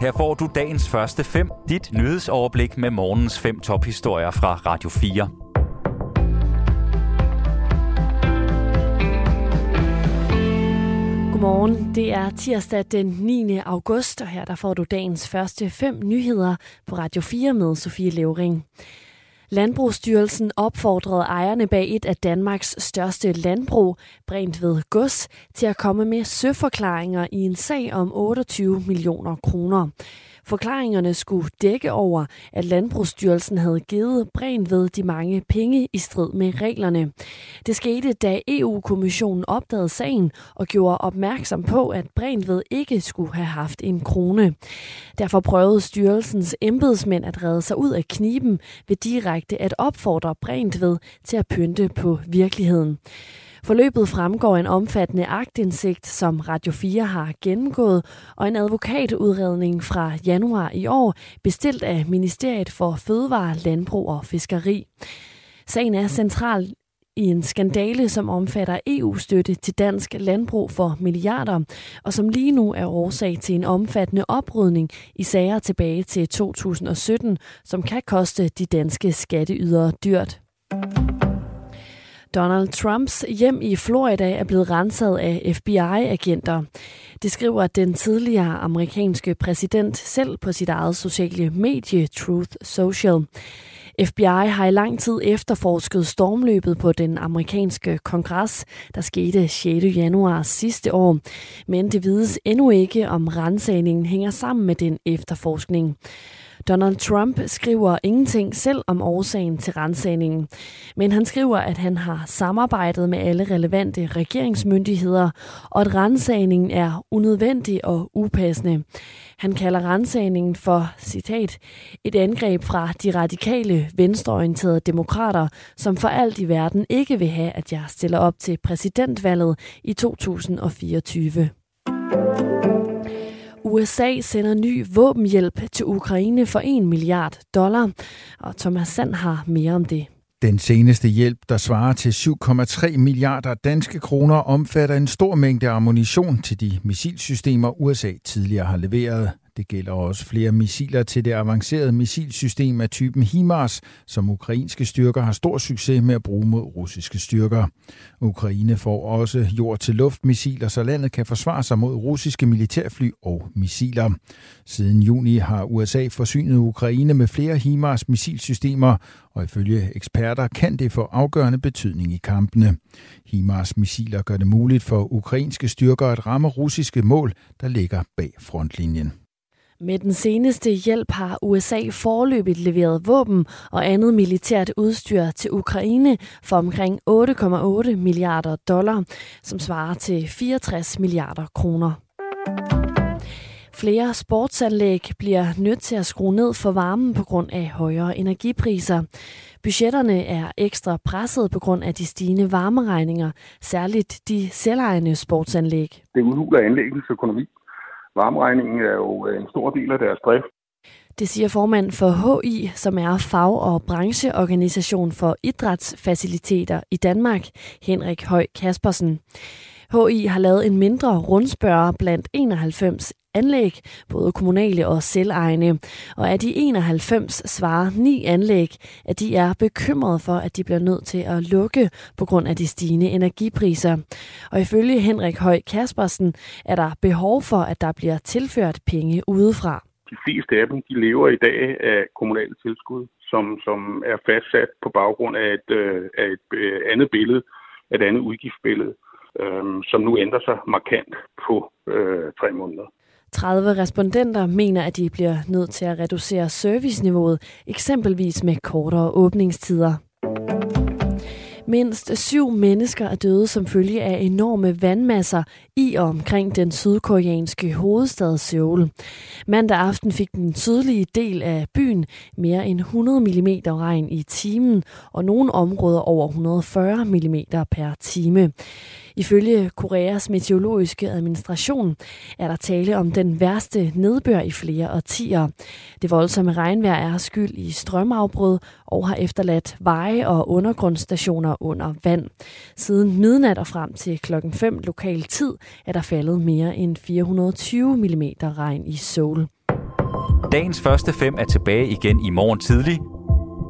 Her får du dagens første fem, dit nyhedsoverblik med morgens fem tophistorier fra Radio 4. Godmorgen. Det er tirsdag den 9. august, og her der får du dagens første fem nyheder på Radio 4 med Sofie Levering. Landbrugsstyrelsen opfordrede ejerne bag et af Danmarks største landbrug, Brent ved Gods, til at komme med søforklaringer i en sag om 28 millioner kroner. Forklaringerne skulle dække over, at Landbrugsstyrelsen havde givet Bren ved de mange penge i strid med reglerne. Det skete, da EU-kommissionen opdagede sagen og gjorde opmærksom på, at ved ikke skulle have haft en krone. Derfor prøvede styrelsens embedsmænd at redde sig ud af kniben ved direkte at opfordre ved til at pynte på virkeligheden. Forløbet fremgår en omfattende agtindsigt, som Radio 4 har gennemgået, og en advokatudredning fra januar i år, bestilt af Ministeriet for Fødevare, Landbrug og Fiskeri. Sagen er central i en skandale, som omfatter EU-støtte til dansk landbrug for milliarder, og som lige nu er årsag til en omfattende oprydning i sager tilbage til 2017, som kan koste de danske skatteydere dyrt. Donald Trumps hjem i Florida er blevet renset af FBI-agenter. Det skriver den tidligere amerikanske præsident selv på sit eget sociale medie Truth Social. FBI har i lang tid efterforsket stormløbet på den amerikanske kongres, der skete 6. januar sidste år. Men det vides endnu ikke, om rensagningen hænger sammen med den efterforskning. Donald Trump skriver ingenting selv om årsagen til rensagningen, men han skriver, at han har samarbejdet med alle relevante regeringsmyndigheder, og at rensagningen er unødvendig og upassende. Han kalder rensagningen for, citat, et angreb fra de radikale, venstreorienterede demokrater, som for alt i verden ikke vil have, at jeg stiller op til præsidentvalget i 2024. USA sender ny våbenhjælp til Ukraine for 1 milliard dollar, og Thomas Sand har mere om det. Den seneste hjælp, der svarer til 7,3 milliarder danske kroner, omfatter en stor mængde ammunition til de missilsystemer, USA tidligere har leveret. Det gælder også flere missiler til det avancerede missilsystem af typen HIMARS, som ukrainske styrker har stor succes med at bruge mod russiske styrker. Ukraine får også jord-til-luft-missiler, så landet kan forsvare sig mod russiske militærfly og missiler. Siden juni har USA forsynet Ukraine med flere HIMARS missilsystemer, og ifølge eksperter kan det få afgørende betydning i kampene. HIMARS missiler gør det muligt for ukrainske styrker at ramme russiske mål, der ligger bag frontlinjen. Med den seneste hjælp har USA forløbigt leveret våben og andet militært udstyr til Ukraine for omkring 8,8 milliarder dollar, som svarer til 64 milliarder kroner. Flere sportsanlæg bliver nødt til at skrue ned for varmen på grund af højere energipriser. Budgetterne er ekstra presset på grund af de stigende varmeregninger, særligt de selvejende sportsanlæg. Det udhuler anlæggens økonomi varmeregningen er jo øh, en stor del af deres drift. Det siger formand for HI, som er fag- og brancheorganisation for idrætsfaciliteter i Danmark, Henrik Høj Kaspersen. HI har lavet en mindre rundspørge blandt 91 anlæg, både kommunale og selvejende. Og af de 91 svarer ni anlæg, at de er bekymrede for, at de bliver nødt til at lukke på grund af de stigende energipriser. Og ifølge Henrik Høj Kaspersen er der behov for, at der bliver tilført penge udefra. De fleste af dem de lever i dag af kommunale tilskud, som, som er fastsat på baggrund af et, øh, af et øh, andet billede, et andet udgiftsbillede, øh, som nu ændrer sig markant på øh, tre måneder. 30 respondenter mener, at de bliver nødt til at reducere serviceniveauet, eksempelvis med kortere åbningstider. Mindst syv mennesker er døde som følge af enorme vandmasser i og omkring den sydkoreanske hovedstad Seoul. Mandag aften fik den sydlige del af byen mere end 100 mm regn i timen, og nogle områder over 140 mm per time. Ifølge Koreas meteorologiske administration er der tale om den værste nedbør i flere årtier. Det voldsomme regnvejr er skyld i strømafbrud og har efterladt veje og undergrundsstationer under vand. Siden midnat og frem til klokken 5 lokal tid er der faldet mere end 420 mm regn i Seoul. Dagens første fem er tilbage igen i morgen tidlig.